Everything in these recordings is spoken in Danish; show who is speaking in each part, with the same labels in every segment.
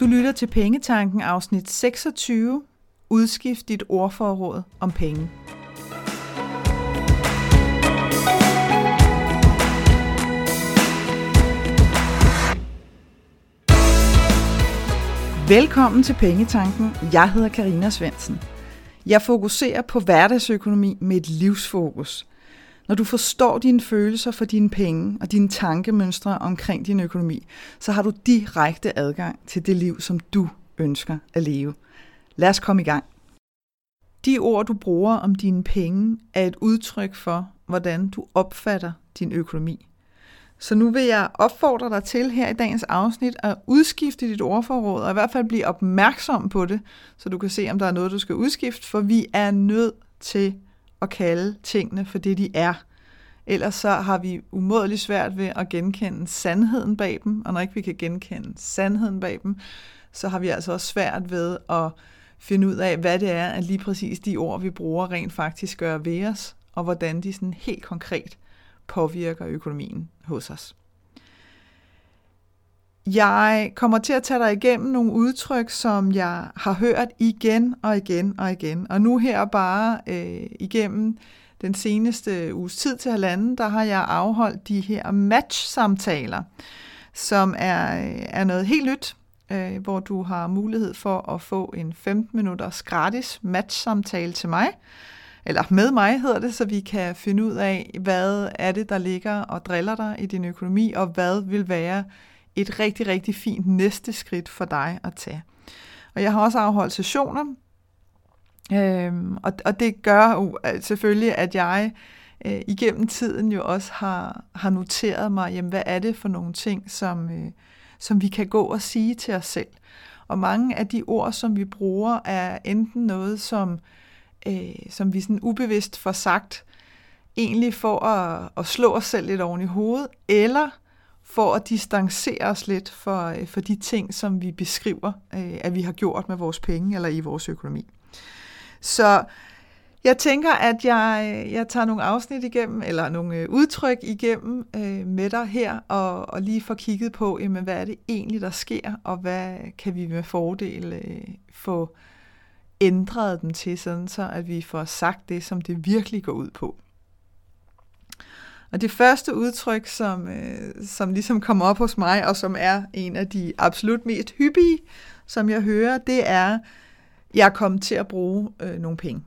Speaker 1: Du lytter til Pengetanken afsnit 26. Udskift dit ordforråd om penge. Velkommen til Pengetanken. Jeg hedder Karina Svensen. Jeg fokuserer på hverdagsøkonomi med et livsfokus. Når du forstår dine følelser for dine penge og dine tankemønstre omkring din økonomi, så har du direkte adgang til det liv, som du ønsker at leve. Lad os komme i gang. De ord, du bruger om dine penge, er et udtryk for, hvordan du opfatter din økonomi. Så nu vil jeg opfordre dig til her i dagens afsnit at udskifte dit ordforråd, og i hvert fald blive opmærksom på det, så du kan se, om der er noget, du skal udskifte, for vi er nødt til at kalde tingene for det, de er. Ellers så har vi umådeligt svært ved at genkende sandheden bag dem, og når ikke vi kan genkende sandheden bag dem, så har vi altså også svært ved at finde ud af, hvad det er, at lige præcis de ord, vi bruger, rent faktisk gør ved os, og hvordan de sådan helt konkret påvirker økonomien hos os. Jeg kommer til at tage dig igennem nogle udtryk, som jeg har hørt igen og igen og igen. Og nu her bare øh, igennem den seneste uges tid til halvanden, der har jeg afholdt de her match-samtaler, som er, øh, er noget helt nyt, øh, hvor du har mulighed for at få en 15 minutters gratis match-samtale til mig, eller med mig hedder det, så vi kan finde ud af, hvad er det, der ligger og driller dig i din økonomi, og hvad vil være et rigtig, rigtig fint næste skridt for dig at tage. Og jeg har også afholdt sessioner, øhm, og, og det gør jo selvfølgelig, at jeg øh, igennem tiden jo også har, har noteret mig, jamen, hvad er det for nogle ting, som, øh, som vi kan gå og sige til os selv. Og mange af de ord, som vi bruger, er enten noget, som, øh, som vi sådan ubevidst får sagt, egentlig for at, at slå os selv lidt oven i hovedet, eller for at distancere os lidt for, øh, for de ting, som vi beskriver, øh, at vi har gjort med vores penge eller i vores økonomi. Så jeg tænker, at jeg, øh, jeg tager nogle afsnit igennem, eller nogle udtryk igennem øh, med dig her, og, og lige får kigget på, jamen, hvad er det egentlig, der sker, og hvad kan vi med fordel øh, få ændret dem til, sådan så at vi får sagt det, som det virkelig går ud på. Og det første udtryk, som, øh, som ligesom kommer op hos mig, og som er en af de absolut mest hyppige, som jeg hører, det er, jeg er kommet til at bruge øh, nogle penge.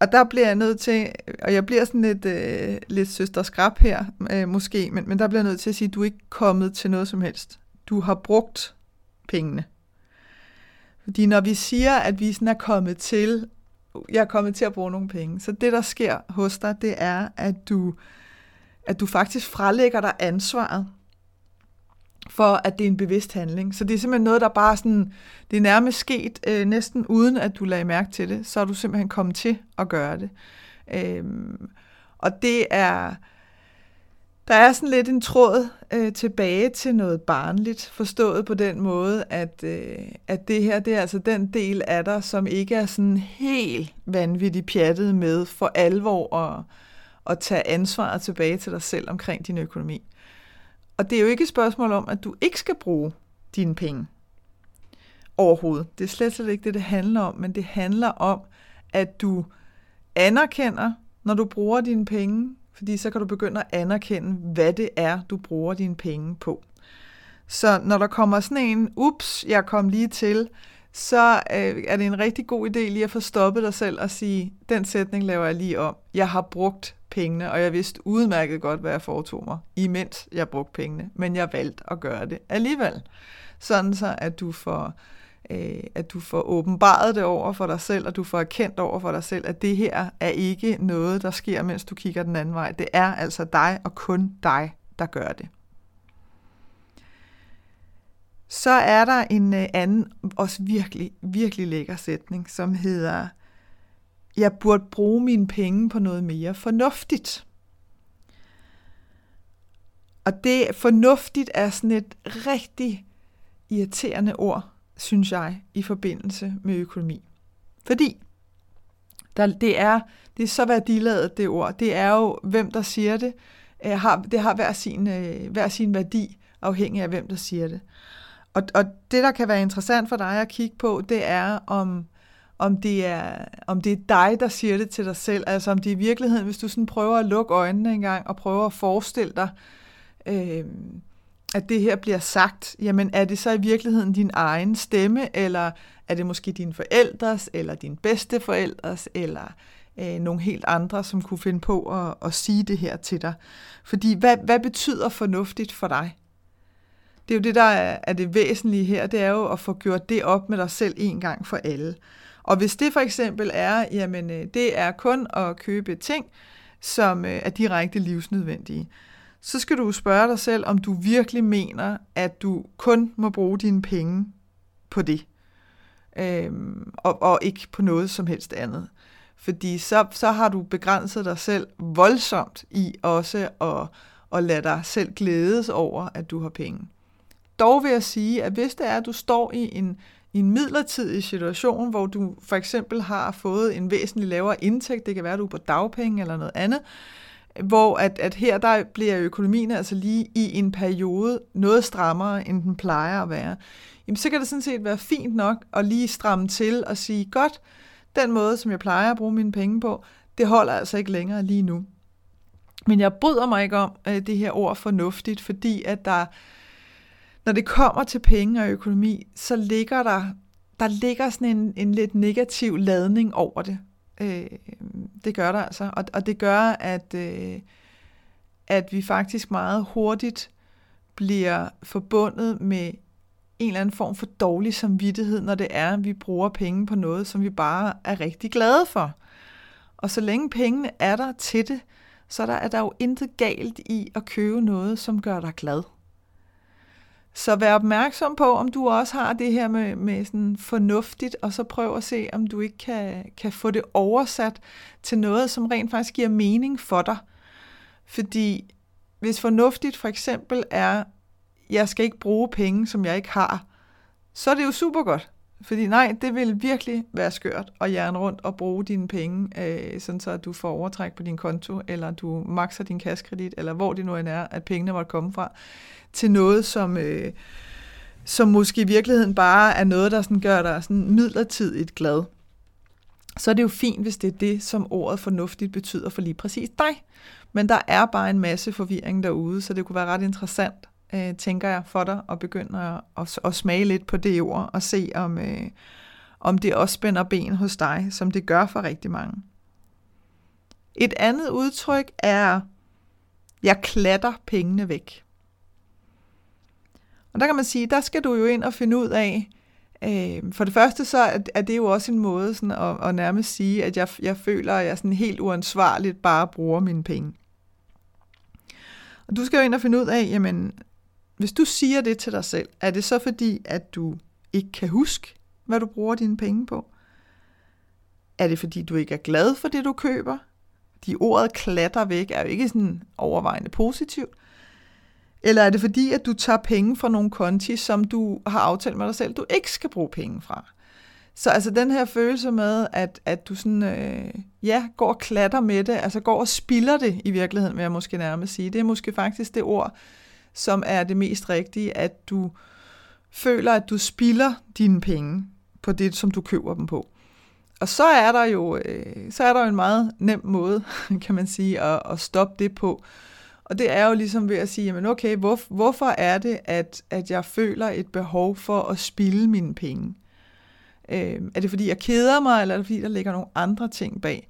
Speaker 1: Og der bliver jeg nødt til, og jeg bliver sådan lidt, øh, lidt søsterskrab her, øh, måske, men, men der bliver jeg nødt til at sige, at du er ikke kommet til noget som helst. Du har brugt pengene. Fordi når vi siger, at vi sådan er kommet til jeg er kommet til at bruge nogle penge. Så det, der sker hos dig, det er, at du, at du faktisk frelægger dig ansvaret for, at det er en bevidst handling. Så det er simpelthen noget, der bare sådan, det er nærmest sket øh, næsten uden, at du lagde mærke til det. Så er du simpelthen kommet til at gøre det. Øhm, og det er, der er sådan lidt en tråd øh, tilbage til noget barnligt, forstået på den måde, at, øh, at det her det er altså den del af dig, som ikke er sådan helt vanvittigt pjattet med for alvor at, at tage ansvaret tilbage til dig selv omkring din økonomi. Og det er jo ikke et spørgsmål om, at du ikke skal bruge dine penge overhovedet. Det er slet, slet ikke det, det handler om, men det handler om, at du anerkender, når du bruger dine penge, fordi så kan du begynde at anerkende, hvad det er, du bruger dine penge på. Så når der kommer sådan en, ups, jeg kom lige til, så øh, er det en rigtig god idé lige at få stoppet dig selv og sige, den sætning laver jeg lige om. Jeg har brugt pengene, og jeg vidste udmærket godt, hvad jeg foretog mig, imens jeg brugte pengene, men jeg valgte at gøre det alligevel. Sådan så, at du får øh, at du får åbenbaret det over for dig selv, og du får erkendt over for dig selv, at det her er ikke noget, der sker, mens du kigger den anden vej. Det er altså dig og kun dig, der gør det. Så er der en øh, anden, også virkelig, virkelig lækker sætning, som hedder, jeg burde bruge mine penge på noget mere fornuftigt. Og det fornuftigt er sådan et rigtig irriterende ord synes jeg, i forbindelse med økonomi. Fordi der, det, er, det er så værdiladet, det ord. Det er jo, hvem der siger det, øh, har, det har hver sin, øh, hver sin værdi afhængig af hvem der siger det. Og, og det, der kan være interessant for dig at kigge på, det er, om, om, det er, om det er dig, der siger det til dig selv. Altså om det i virkeligheden, hvis du sådan prøver at lukke øjnene en gang og prøver at forestille dig, øh, at det her bliver sagt, jamen er det så i virkeligheden din egen stemme, eller er det måske dine forældres, eller din bedsteforældres, eller øh, nogle helt andre, som kunne finde på at, at sige det her til dig. Fordi hvad, hvad betyder fornuftigt for dig? Det er jo det, der er, er det væsentlige her, det er jo at få gjort det op med dig selv en gang for alle. Og hvis det for eksempel er, jamen øh, det er kun at købe ting, som øh, er direkte livsnødvendige, så skal du spørge dig selv, om du virkelig mener, at du kun må bruge dine penge på det, øhm, og, og ikke på noget som helst andet. Fordi så, så har du begrænset dig selv voldsomt i også at, at lade dig selv glædes over, at du har penge. Dog vil jeg sige, at hvis det er, at du står i en, i en midlertidig situation, hvor du for eksempel har fået en væsentlig lavere indtægt, det kan være, at du er på dagpenge eller noget andet, hvor at, at her der bliver økonomien altså lige i en periode noget strammere, end den plejer at være, jamen så kan det sådan set være fint nok at lige stramme til og sige, godt, den måde, som jeg plejer at bruge mine penge på, det holder altså ikke længere lige nu. Men jeg bryder mig ikke om øh, det her ord fornuftigt, fordi at der, når det kommer til penge og økonomi, så ligger der, der ligger sådan en, en lidt negativ ladning over det. Øh, det gør der altså, og, og det gør, at, øh, at vi faktisk meget hurtigt bliver forbundet med en eller anden form for dårlig samvittighed, når det er, at vi bruger penge på noget, som vi bare er rigtig glade for. Og så længe pengene er der til det, så der er der jo intet galt i at købe noget, som gør dig glad. Så vær opmærksom på, om du også har det her med, med sådan fornuftigt, og så prøv at se, om du ikke kan, kan få det oversat til noget, som rent faktisk giver mening for dig. Fordi hvis fornuftigt for eksempel er, jeg skal ikke bruge penge, som jeg ikke har, så er det jo super godt. Fordi nej, det vil virkelig være skørt at jern rundt og bruge dine penge, øh, sådan så at du får overtræk på din konto, eller du makser din kaskredit, eller hvor det nu end er, at pengene måtte komme fra, til noget, som, øh, som måske i virkeligheden bare er noget, der sådan gør dig sådan midlertidigt glad. Så er det jo fint, hvis det er det, som ordet fornuftigt betyder for lige præcis dig. Men der er bare en masse forvirring derude, så det kunne være ret interessant øh, tænker jeg, for dig, at begynde at, at, at smage lidt på det ord, og se om, øh, om det også spænder ben hos dig, som det gør for rigtig mange. Et andet udtryk er, jeg klatter pengene væk. Og der kan man sige, der skal du jo ind og finde ud af, øh, for det første så er det jo også en måde sådan at, at nærmest sige, at jeg, jeg føler, at jeg sådan helt uansvarligt bare bruger mine penge. Og du skal jo ind og finde ud af, jamen, hvis du siger det til dig selv, er det så fordi, at du ikke kan huske, hvad du bruger dine penge på? Er det fordi, du ikke er glad for det, du køber? De ordet klatter væk er jo ikke sådan overvejende positivt. Eller er det fordi, at du tager penge fra nogle konti, som du har aftalt med dig selv, du ikke skal bruge penge fra? Så altså den her følelse med, at, at du sådan, øh, ja, går og klatter med det, altså går og spilder det i virkeligheden, vil jeg måske nærmest sige. Det er måske faktisk det ord, som er det mest rigtige, at du føler, at du spilder dine penge på det, som du køber dem på. Og så er der jo, øh, så er der jo en meget nem måde, kan man sige, at, at stoppe det på. Og det er jo ligesom ved at sige, jamen okay, hvor, hvorfor er det, at, at jeg føler et behov for at spille mine penge? Øh, er det fordi, jeg keder mig, eller er det fordi, der ligger nogle andre ting bag?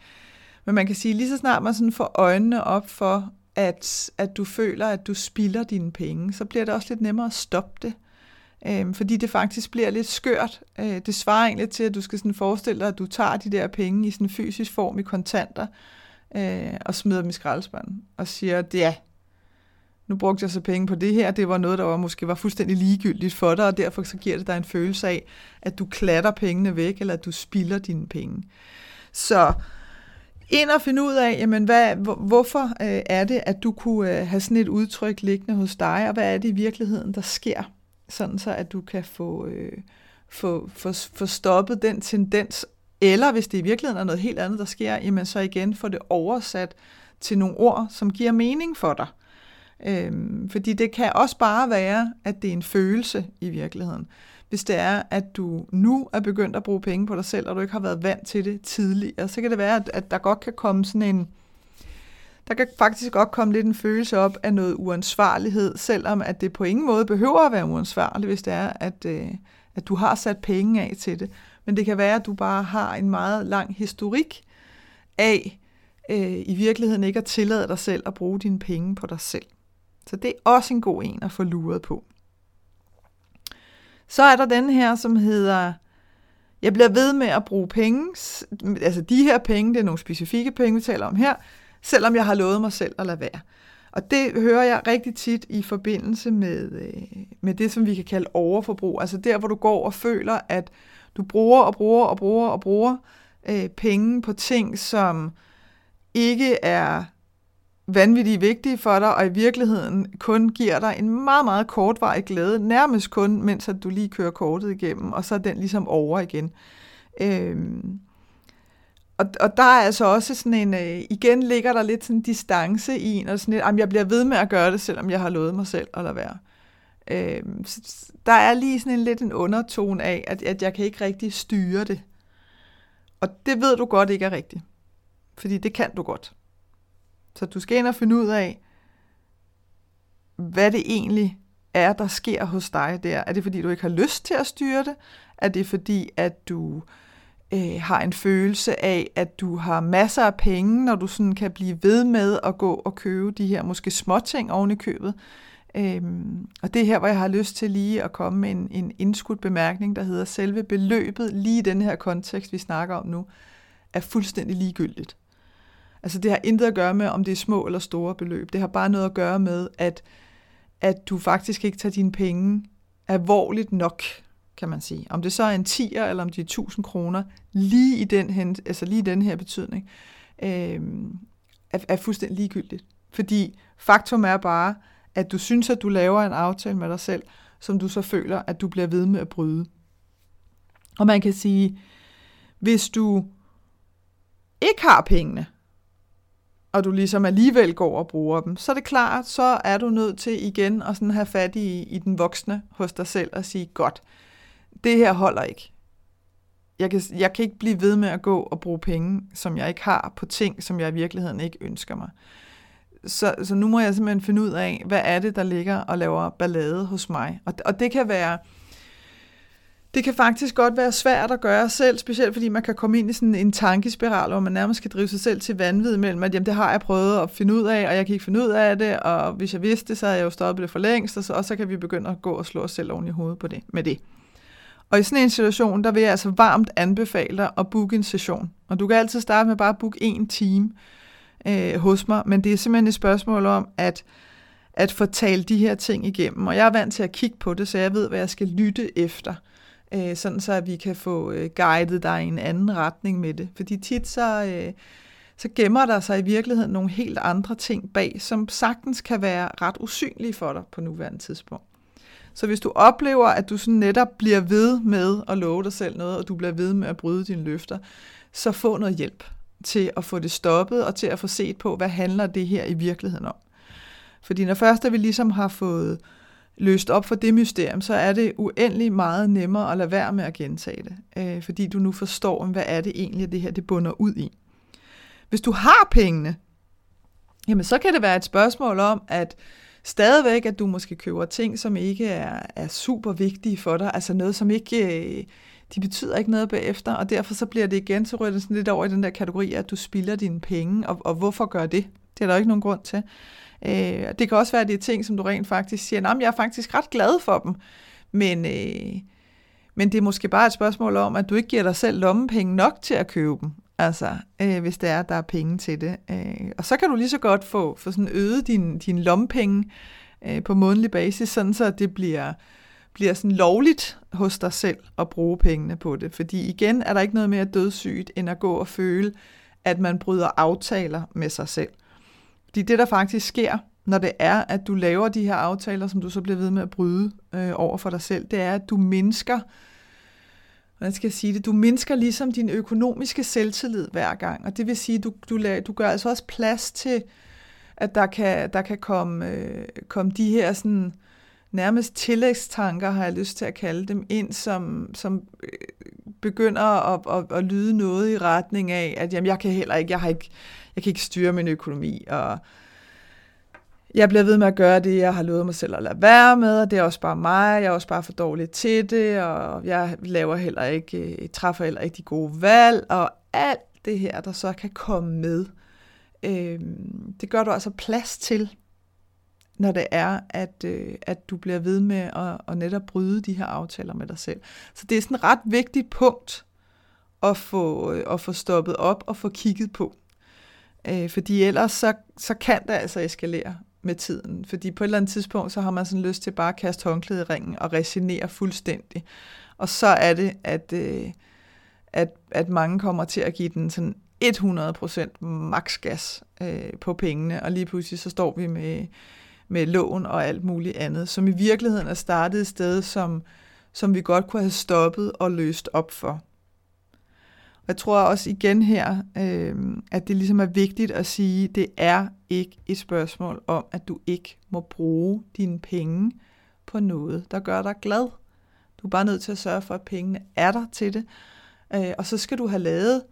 Speaker 1: Men man kan sige, lige så snart man sådan får øjnene op for, at, at du føler, at du spilder dine penge, så bliver det også lidt nemmere at stoppe det. Øhm, fordi det faktisk bliver lidt skørt. Øh, det svarer egentlig til, at du skal sådan forestille dig, at du tager de der penge i sådan fysisk form i kontanter, øh, og smider dem i skraldespanden, og siger, at ja, nu brugte jeg så penge på det her, det var noget, der var, måske var fuldstændig ligegyldigt for dig, og derfor så giver det dig en følelse af, at du klatter pengene væk, eller at du spilder dine penge. Så ind og finde ud af, jamen hvad, hvorfor øh, er det, at du kunne øh, have sådan et udtryk liggende hos dig, og hvad er det i virkeligheden, der sker, sådan så at du kan få, øh, få, få, få stoppet den tendens, eller hvis det i virkeligheden er noget helt andet, der sker, jamen så igen få det oversat til nogle ord, som giver mening for dig. Øhm, fordi det kan også bare være, at det er en følelse i virkeligheden. Hvis det er, at du nu er begyndt at bruge penge på dig selv, og du ikke har været vant til det tidligere, så kan det være, at, at der godt kan komme sådan en, der kan faktisk godt komme lidt en følelse op af noget uansvarlighed, selvom at det på ingen måde behøver at være uansvarligt, hvis det er, at, øh, at du har sat penge af til det. Men det kan være, at du bare har en meget lang historik af øh, i virkeligheden ikke at tillade dig selv at bruge dine penge på dig selv. Så det er også en god en at få luret på. Så er der den her, som hedder, jeg bliver ved med at bruge penge, altså de her penge, det er nogle specifikke penge, vi taler om her, selvom jeg har lovet mig selv at lade være. Og det hører jeg rigtig tit i forbindelse med, øh, med det, som vi kan kalde overforbrug. Altså der, hvor du går og føler, at du bruger og bruger og bruger og bruger øh, penge på ting, som ikke er vanvittigt vigtige for dig, og i virkeligheden kun giver dig en meget, meget kortvarig glæde, nærmest kun, mens at du lige kører kortet igennem, og så er den ligesom over igen. Øhm, og, og der er altså også sådan en, øh, igen ligger der lidt sådan en distance i en, og sådan lidt, jamen jeg bliver ved med at gøre det, selvom jeg har lovet mig selv at lade være. Øhm, der er lige sådan en lidt en undertone af, at, at jeg kan ikke rigtig styre det. Og det ved du godt ikke er rigtigt. Fordi det kan du godt. Så du skal ind og finde ud af, hvad det egentlig er, der sker hos dig der. Er det fordi, du ikke har lyst til at styre det? Er det fordi, at du øh, har en følelse af, at du har masser af penge, når du sådan kan blive ved med at gå og købe de her måske småting oven i købet? Øhm, og det er her, hvor jeg har lyst til lige at komme med en, en indskudt bemærkning, der hedder, selve beløbet, lige i den her kontekst, vi snakker om nu, er fuldstændig ligegyldigt. Altså det har intet at gøre med, om det er små eller store beløb. Det har bare noget at gøre med, at, at du faktisk ikke tager dine penge alvorligt nok, kan man sige. Om det så er en 10'er, eller om det er 1000 kroner, lige i den, altså lige i den her betydning, øh, er, er fuldstændig ligegyldigt. Fordi faktum er bare, at du synes, at du laver en aftale med dig selv, som du så føler, at du bliver ved med at bryde. Og man kan sige, hvis du ikke har pengene, og du ligesom alligevel går og bruger dem, så er det klart, så er du nødt til igen at sådan have fat i, i den voksne hos dig selv og sige, godt, det her holder ikke. Jeg kan, jeg kan ikke blive ved med at gå og bruge penge, som jeg ikke har, på ting, som jeg i virkeligheden ikke ønsker mig. Så, så nu må jeg simpelthen finde ud af, hvad er det, der ligger og laver ballade hos mig. Og, og det kan være det kan faktisk godt være svært at gøre selv, specielt fordi man kan komme ind i sådan en tankespiral, hvor man nærmest kan drive sig selv til vanvid mellem, at jamen, det har jeg prøvet at finde ud af, og jeg kan ikke finde ud af det, og hvis jeg vidste det, så havde jeg jo stoppet det for længst, og så, og så kan vi begynde at gå og slå os selv oven i hovedet på det, med det. Og i sådan en situation, der vil jeg altså varmt anbefale dig at booke en session. Og du kan altid starte med bare at booke en time øh, hos mig, men det er simpelthen et spørgsmål om, at at få talt de her ting igennem. Og jeg er vant til at kigge på det, så jeg ved, hvad jeg skal lytte efter øh, sådan så at vi kan få øh, guidet dig i en anden retning med det. Fordi tit så, øh, så gemmer der sig i virkeligheden nogle helt andre ting bag, som sagtens kan være ret usynlige for dig på nuværende tidspunkt. Så hvis du oplever, at du sådan netop bliver ved med at love dig selv noget, og du bliver ved med at bryde dine løfter, så få noget hjælp til at få det stoppet, og til at få set på, hvad handler det her i virkeligheden om. Fordi når først at vi ligesom har fået løst op for det mysterium, så er det uendelig meget nemmere at lade være med at gentage det, øh, fordi du nu forstår, hvad er det egentlig, det her det bunder ud i. Hvis du har pengene, jamen så kan det være et spørgsmål om, at stadigvæk, at du måske køber ting, som ikke er, er super vigtige for dig, altså noget, som ikke, øh, de betyder ikke noget bagefter, og derfor så bliver det igen, så ryger det sådan lidt over i den der kategori, at du spilder dine penge, og, og hvorfor gør det? Det er der ikke nogen grund til. Øh, det kan også være, at det er ting, som du rent faktisk siger, at jeg er faktisk ret glad for dem, men, øh, men det er måske bare et spørgsmål om, at du ikke giver dig selv lommepenge nok til at købe dem, altså øh, hvis det er, at der er penge til det. Øh, og så kan du lige så godt få, få sådan øget din, din lommepenge øh, på månedlig basis, sådan så det bliver bliver sådan lovligt hos dig selv at bruge pengene på det. Fordi igen er der ikke noget mere dødssygt, end at gå og føle, at man bryder aftaler med sig selv. Fordi det, der faktisk sker, når det er, at du laver de her aftaler, som du så bliver ved med at bryde øh, over for dig selv, det er, at du mindsker, hvordan skal jeg sige det, du mindsker ligesom din økonomiske selvtillid hver gang. Og det vil sige, du, du, du gør altså også plads til, at der kan, der kan komme, øh, komme de her sådan, nærmest tillægstanker, har jeg lyst til at kalde dem, ind, som, som øh, begynder at, at, at lyde noget i retning af, at jamen, jeg kan heller ikke, jeg har ikke, jeg kan ikke styre min økonomi, og jeg bliver ved med at gøre det, jeg har lovet mig selv at lade være med, og det er også bare mig, jeg er også bare for dårlig til det, og jeg laver heller ikke, jeg træffer heller ikke de gode valg, og alt det her, der så kan komme med, øh, det gør du altså plads til, når det er, at, øh, at du bliver ved med at, at netop bryde de her aftaler med dig selv. Så det er sådan et ret vigtigt punkt at få, øh, at få stoppet op og få kigget på. Øh, fordi ellers så, så kan det altså eskalere med tiden. Fordi på et eller andet tidspunkt, så har man sådan lyst til bare at kaste håndklædet i ringen og resignere fuldstændig. Og så er det, at, øh, at, at mange kommer til at give den sådan 100% max gas øh, på pengene, og lige pludselig så står vi med, med lån og alt muligt andet, som i virkeligheden er startet et sted, som, som vi godt kunne have stoppet og løst op for. Jeg tror også igen her, øh, at det ligesom er vigtigt at sige, det er ikke et spørgsmål om, at du ikke må bruge dine penge på noget, der gør dig glad. Du er bare nødt til at sørge for, at pengene er der til det. Øh, og så skal du have lavet,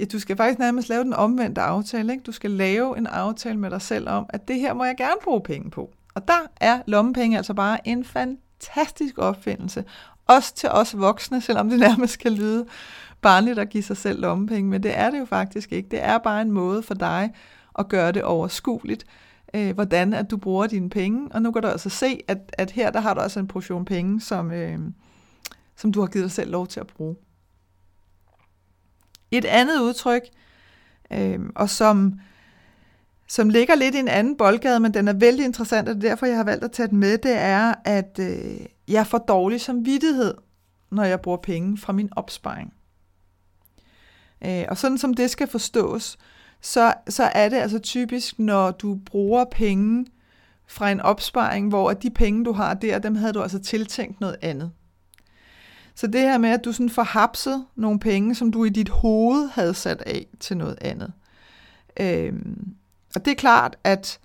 Speaker 1: ja, du skal faktisk nærmest lave den omvendte aftale. Ikke? Du skal lave en aftale med dig selv om, at det her må jeg gerne bruge penge på. Og der er lommepenge altså bare en fantastisk opfindelse. Også til os voksne, selvom det nærmest kan lyde barnligt at give sig selv lommepenge, men det er det jo faktisk ikke. Det er bare en måde for dig at gøre det overskueligt, øh, hvordan at du bruger dine penge. Og nu kan du altså se, at, at her der har du altså en portion penge, som, øh, som du har givet dig selv lov til at bruge. Et andet udtryk, øh, og som, som ligger lidt i en anden boldgade, men den er vældig interessant, og det er derfor, jeg har valgt at tage den med, det er, at øh, jeg får dårlig samvittighed, når jeg bruger penge fra min opsparing. Øh, og sådan som det skal forstås, så, så er det altså typisk, når du bruger penge fra en opsparing, hvor at de penge, du har der, dem havde du altså tiltænkt noget andet. Så det her med, at du sådan får hapset nogle penge, som du i dit hoved havde sat af til noget andet. Øhm, og det er klart, at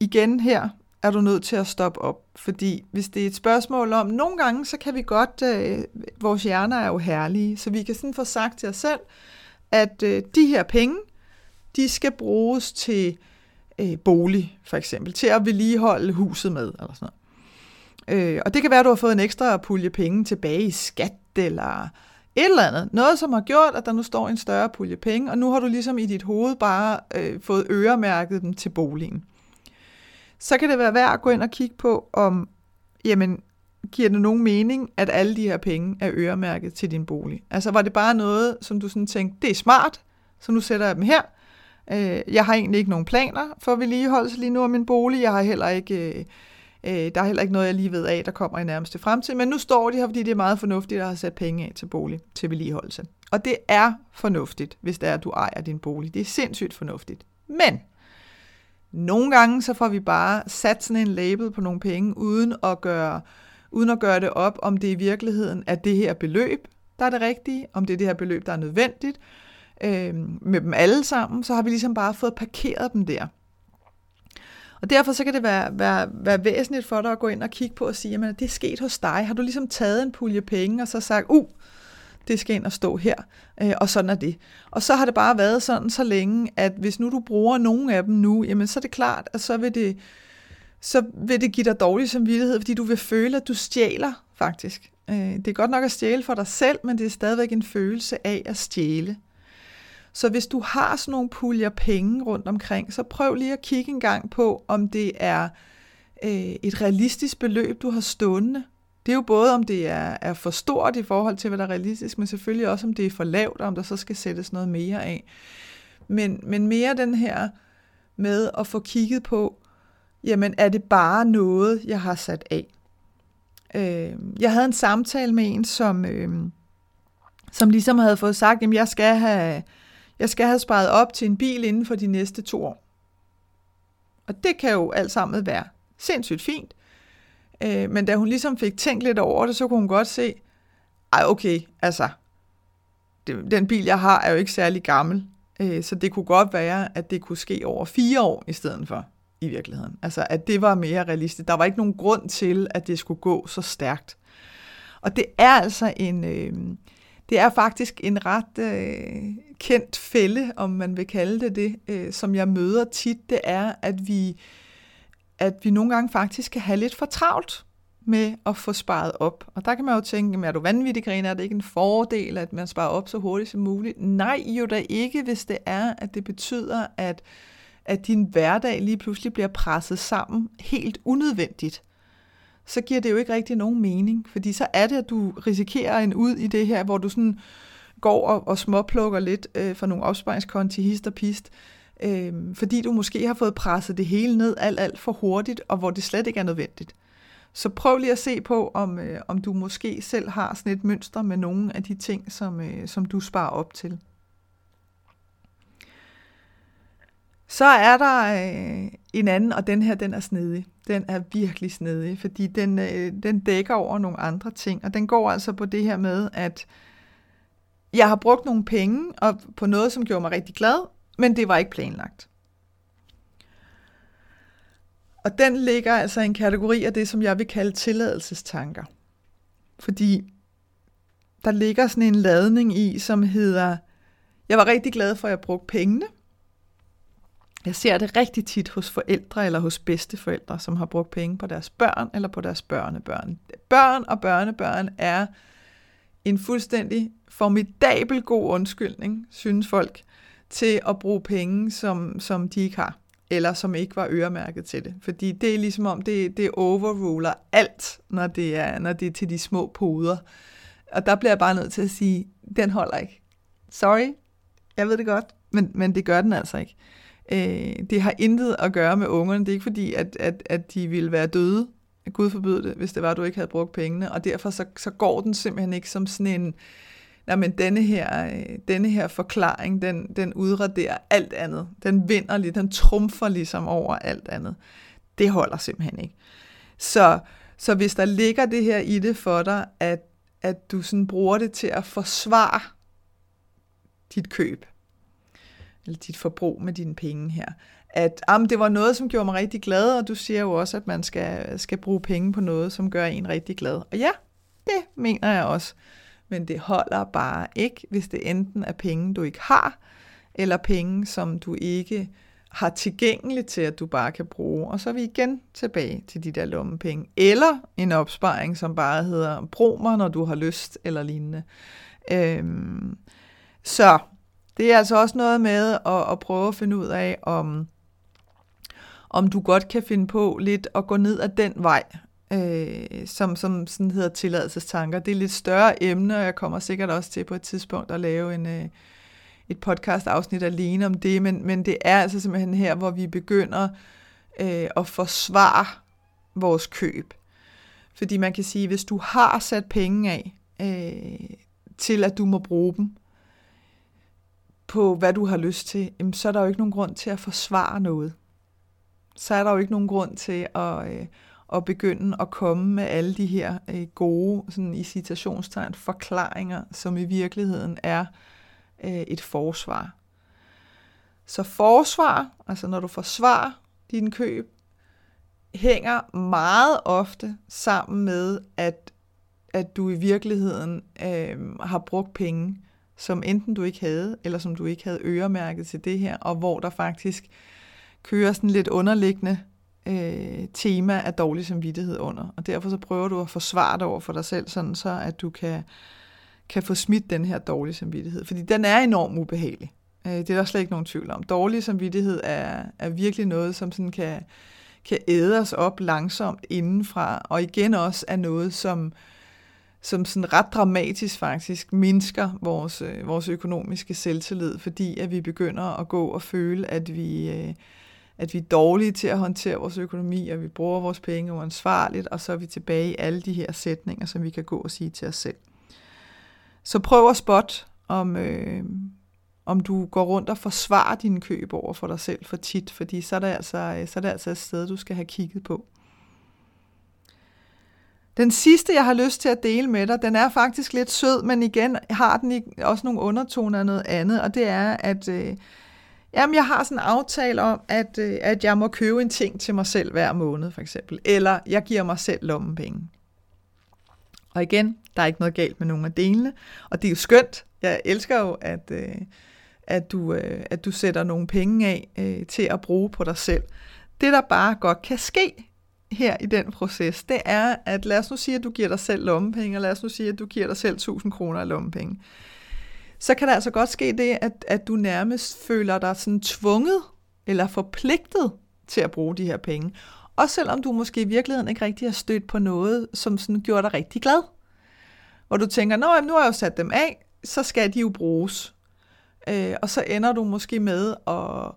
Speaker 1: igen her er du nødt til at stoppe op. Fordi hvis det er et spørgsmål om, nogle gange, så kan vi godt, øh, vores hjerner er jo herlige, så vi kan sådan få sagt til os selv, at øh, de her penge, de skal bruges til øh, bolig, for eksempel, til at vedligeholde huset med, eller sådan noget. Øh, og det kan være, at du har fået en ekstra pulje penge tilbage i skat, eller et eller andet. Noget, som har gjort, at der nu står en større pulje penge, og nu har du ligesom i dit hoved bare øh, fået øremærket dem til boligen så kan det være værd at gå ind og kigge på, om jamen, giver det nogen mening, at alle de her penge er øremærket til din bolig? Altså var det bare noget, som du sådan tænkte, det er smart, så nu sætter jeg dem her. Øh, jeg har egentlig ikke nogen planer for vedligeholdelse lige nu af min bolig. Jeg har heller ikke, øh, Øh, der er heller ikke noget, jeg lige ved af, der kommer i nærmeste fremtid. Men nu står de her, fordi det er meget fornuftigt at have sat penge af til bolig, til vedligeholdelse. Og det er fornuftigt, hvis det er, at du ejer din bolig. Det er sindssygt fornuftigt. Men nogle gange så får vi bare sat sådan en label på nogle penge, uden at gøre, uden at gøre det op, om det i virkeligheden er det her beløb, der er det rigtige, om det er det her beløb, der er nødvendigt. Øh, med dem alle sammen, så har vi ligesom bare fået parkeret dem der. Og derfor så kan det være, være, være væsentligt for dig at gå ind og kigge på og sige, at det er sket hos dig. Har du ligesom taget en pulje penge og så sagt, uh, det skal ind og stå her, øh, og sådan er det. Og så har det bare været sådan så længe, at hvis nu du bruger nogle af dem nu, jamen så er det klart, at så vil det, så vil det give dig dårlig samvittighed, fordi du vil føle, at du stjæler faktisk. Øh, det er godt nok at stjæle for dig selv, men det er stadigvæk en følelse af at stjæle. Så hvis du har sådan nogle puljer penge rundt omkring, så prøv lige at kigge en gang på, om det er øh, et realistisk beløb, du har stående det er jo både, om det er, er for stort i forhold til, hvad der er realistisk, men selvfølgelig også, om det er for lavt, og om der så skal sættes noget mere af. Men, men mere den her med at få kigget på, jamen er det bare noget, jeg har sat af? Øh, jeg havde en samtale med en, som, øh, som ligesom havde fået sagt, jamen jeg skal, have, jeg skal have sparet op til en bil inden for de næste to år. Og det kan jo alt sammen være sindssygt fint. Øh, men da hun ligesom fik tænkt lidt over det, så kunne hun godt se, ej okay, altså, det, den bil jeg har er jo ikke særlig gammel. Øh, så det kunne godt være, at det kunne ske over fire år i stedet for i virkeligheden. Altså, at det var mere realistisk. Der var ikke nogen grund til, at det skulle gå så stærkt. Og det er altså en, øh, det er faktisk en ret øh, kendt fælde, om man vil kalde det det, øh, som jeg møder tit, det er, at vi, at vi nogle gange faktisk kan have lidt for travlt med at få sparet op. Og der kan man jo tænke, er du vanvittig, Grine? Er det ikke en fordel, at man sparer op så hurtigt som muligt? Nej, jo da ikke, hvis det er, at det betyder, at, at din hverdag lige pludselig bliver presset sammen helt unødvendigt så giver det jo ikke rigtig nogen mening, fordi så er det, at du risikerer en ud i det her, hvor du sådan går og, og småplukker lidt øh, for nogle opsparingskonti, hist og pist, øh, fordi du måske har fået presset det hele ned alt, alt for hurtigt, og hvor det slet ikke er nødvendigt. Så prøv lige at se på, om, øh, om du måske selv har sådan et mønster med nogle af de ting, som, øh, som du sparer op til. Så er der øh, en anden, og den her, den er snedig. Den er virkelig snedig, fordi den, øh, den dækker over nogle andre ting, og den går altså på det her med, at jeg har brugt nogle penge og på noget, som gjorde mig rigtig glad, men det var ikke planlagt. Og den ligger altså i en kategori af det, som jeg vil kalde tilladelsestanker. Fordi der ligger sådan en ladning i, som hedder, jeg var rigtig glad for, at jeg brugte pengene, jeg ser det rigtig tit hos forældre eller hos bedsteforældre, som har brugt penge på deres børn eller på deres børnebørn. Børn og børnebørn er en fuldstændig formidabel god undskyldning, synes folk, til at bruge penge, som, som de ikke har, eller som ikke var øremærket til det. Fordi det er ligesom om, det, det overruler alt, når det, er, når det er til de små poder. Og der bliver jeg bare nødt til at sige, den holder ikke. Sorry, jeg ved det godt, men, men det gør den altså ikke. Øh, det har intet at gøre med ungerne. Det er ikke fordi, at, at, at de ville være døde. Gud forbyde det, hvis det var, at du ikke havde brugt pengene. Og derfor så, så går den simpelthen ikke som sådan en, nej, men denne her, øh, denne her forklaring, den, den udraderer alt andet. Den vinder lidt, den trumfer ligesom over alt andet. Det holder simpelthen ikke. Så, så hvis der ligger det her i det for dig, at, at du sådan bruger det til at forsvare dit køb, eller dit forbrug med dine penge her. At jamen, det var noget, som gjorde mig rigtig glad, og du siger jo også, at man skal, skal bruge penge på noget, som gør en rigtig glad. Og ja, det mener jeg også. Men det holder bare ikke, hvis det enten er penge, du ikke har, eller penge, som du ikke har tilgængeligt til, at du bare kan bruge. Og så er vi igen tilbage til de der lommepenge. Eller en opsparing, som bare hedder, brug mig, når du har lyst, eller lignende. Øhm, så det er altså også noget med at, at prøve at finde ud af, om, om du godt kan finde på lidt at gå ned ad den vej, øh, som, som sådan hedder tilladelsestanker. Det er et lidt større emne, og jeg kommer sikkert også til på et tidspunkt at lave en, øh, et podcast-afsnit alene om det, men, men det er altså simpelthen her, hvor vi begynder øh, at forsvare vores køb. Fordi man kan sige, hvis du har sat penge af øh, til, at du må bruge dem, på, hvad du har lyst til, jamen, så er der jo ikke nogen grund til at forsvare noget. Så er der jo ikke nogen grund til at, øh, at begynde at komme med alle de her øh, gode, sådan i citationstegn, forklaringer, som i virkeligheden er øh, et forsvar. Så forsvar, altså når du forsvarer din køb, hænger meget ofte sammen med, at, at du i virkeligheden øh, har brugt penge som enten du ikke havde, eller som du ikke havde øremærket til det her, og hvor der faktisk kører sådan lidt underliggende øh, tema af dårlig samvittighed under. Og derfor så prøver du at forsvare dig over for dig selv, sådan så at du kan, kan få smidt den her dårlige samvittighed. Fordi den er enormt ubehagelig. Øh, det er der slet ikke nogen tvivl om. Dårlig samvittighed er, er virkelig noget, som sådan kan, kan æde os op langsomt indenfra, og igen også er noget, som som sådan ret dramatisk faktisk mindsker vores, øh, vores økonomiske selvtillid, fordi at vi begynder at gå og føle, at vi, øh, at vi er dårlige til at håndtere vores økonomi, og vi bruger vores penge uansvarligt, og så er vi tilbage i alle de her sætninger, som vi kan gå og sige til os selv. Så prøv at spot, om, øh, om du går rundt og forsvarer dine køb over for dig selv for tit, fordi så er det altså, øh, så er det altså et sted, du skal have kigget på. Den sidste, jeg har lyst til at dele med dig, den er faktisk lidt sød, men igen har den også nogle undertoner af noget andet, og det er, at øh, jamen, jeg har sådan en aftale om, at, øh, at jeg må købe en ting til mig selv hver måned, for eksempel, eller jeg giver mig selv lommepenge. Og igen, der er ikke noget galt med nogen af delene, og det er jo skønt. Jeg elsker jo, at, øh, at, du, øh, at du sætter nogle penge af øh, til at bruge på dig selv. Det, der bare godt kan ske, her i den proces, det er, at lad os nu sige, at du giver dig selv lommepenge, og lad os nu sige, at du giver dig selv 1000 kroner af lommepenge. Så kan der altså godt ske det, at, at du nærmest føler dig sådan tvunget eller forpligtet til at bruge de her penge. Også selvom du måske i virkeligheden ikke rigtig har stødt på noget, som sådan gjorde dig rigtig glad. Hvor du tænker, Nå, nu har jeg jo sat dem af, så skal de jo bruges. Øh, og så ender du måske med at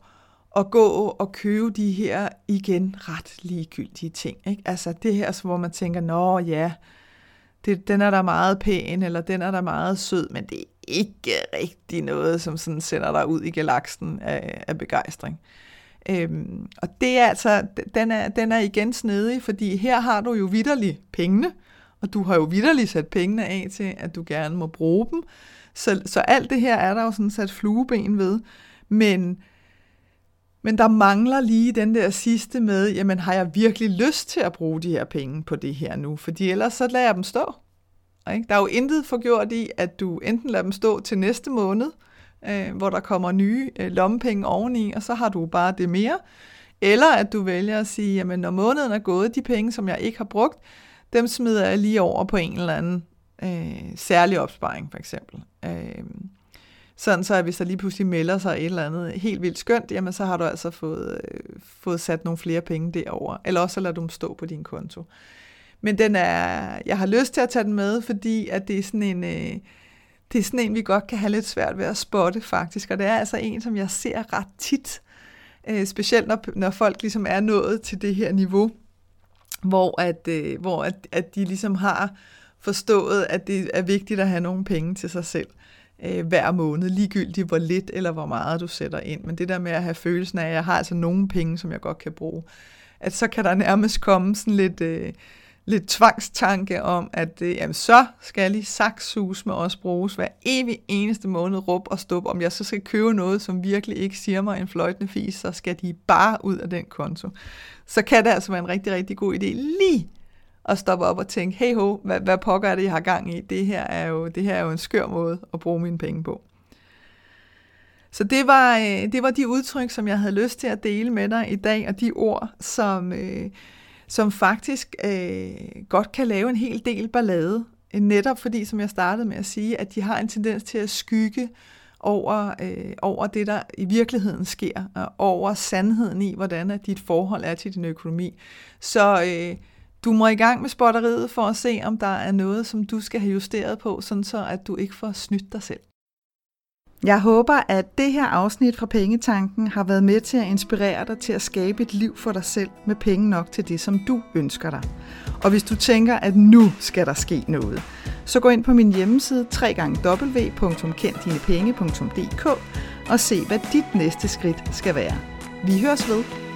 Speaker 1: at gå og købe de her igen ret ligegyldige ting. Ikke? Altså det her, hvor man tænker, nå ja, det, den er der meget pæn, eller den er der meget sød, men det er ikke rigtig noget, som sådan sender dig ud i galaksen af, af begejstring. Øhm, og det er altså, den er, den er igen snedig, fordi her har du jo vidderligt pengene, og du har jo vidderligt sat pengene af til, at du gerne må bruge dem. Så, så alt det her er der jo sådan sat flueben ved. Men men der mangler lige den der sidste med, jamen har jeg virkelig lyst til at bruge de her penge på det her nu? Fordi ellers så lader jeg dem stå. Ikke? Der er jo intet forgjort i, at du enten lader dem stå til næste måned, øh, hvor der kommer nye øh, lommepenge oveni, og så har du bare det mere. Eller at du vælger at sige, jamen når måneden er gået, de penge, som jeg ikke har brugt, dem smider jeg lige over på en eller anden øh, særlig opsparing, for eksempel. Øh, sådan så, at hvis der lige pludselig melder sig et eller andet helt vildt skønt, jamen så har du altså fået, øh, fået sat nogle flere penge derover. Eller også så lader du dem stå på din konto. Men den er, jeg har lyst til at tage den med, fordi at det er sådan en, øh, det er sådan en, vi godt kan have lidt svært ved at spotte faktisk. Og det er altså en, som jeg ser ret tit. Øh, specielt når, når folk ligesom er nået til det her niveau, hvor, at, øh, hvor at, at de ligesom har forstået, at det er vigtigt at have nogle penge til sig selv øh, Øh, hver måned, ligegyldigt hvor lidt eller hvor meget du sætter ind. Men det der med at have følelsen af, at jeg har altså nogle penge, som jeg godt kan bruge, at så kan der nærmest komme sådan lidt, øh, lidt tvangstanke om, at øh, jamen, så skal lige saksus med os bruges hver evig eneste måned, råb og stop. Om jeg så skal købe noget, som virkelig ikke siger mig en fløjtende fis, så skal de bare ud af den konto. Så kan det altså være en rigtig, rigtig god idé lige og stoppe op og tænke, hey ho, hvad, hvad pokker er det, jeg har gang i? Det her, er jo, det her er jo en skør måde at bruge mine penge på. Så det var, øh, det var de udtryk, som jeg havde lyst til at dele med dig i dag, og de ord, som, øh, som faktisk øh, godt kan lave en hel del ballade. Netop fordi, som jeg startede med at sige, at de har en tendens til at skygge over, øh, over det, der i virkeligheden sker, og over sandheden i, hvordan at dit forhold er til din økonomi. Så øh, du må i gang med spotteriet for at se, om der er noget, som du skal have justeret på, sådan så at du ikke får snydt dig selv. Jeg håber, at det her afsnit fra Pengetanken har været med til at inspirere dig til at skabe et liv for dig selv med penge nok til det, som du ønsker dig. Og hvis du tænker, at nu skal der ske noget, så gå ind på min hjemmeside www.kenddinepenge.dk og se, hvad dit næste skridt skal være. Vi høres ved.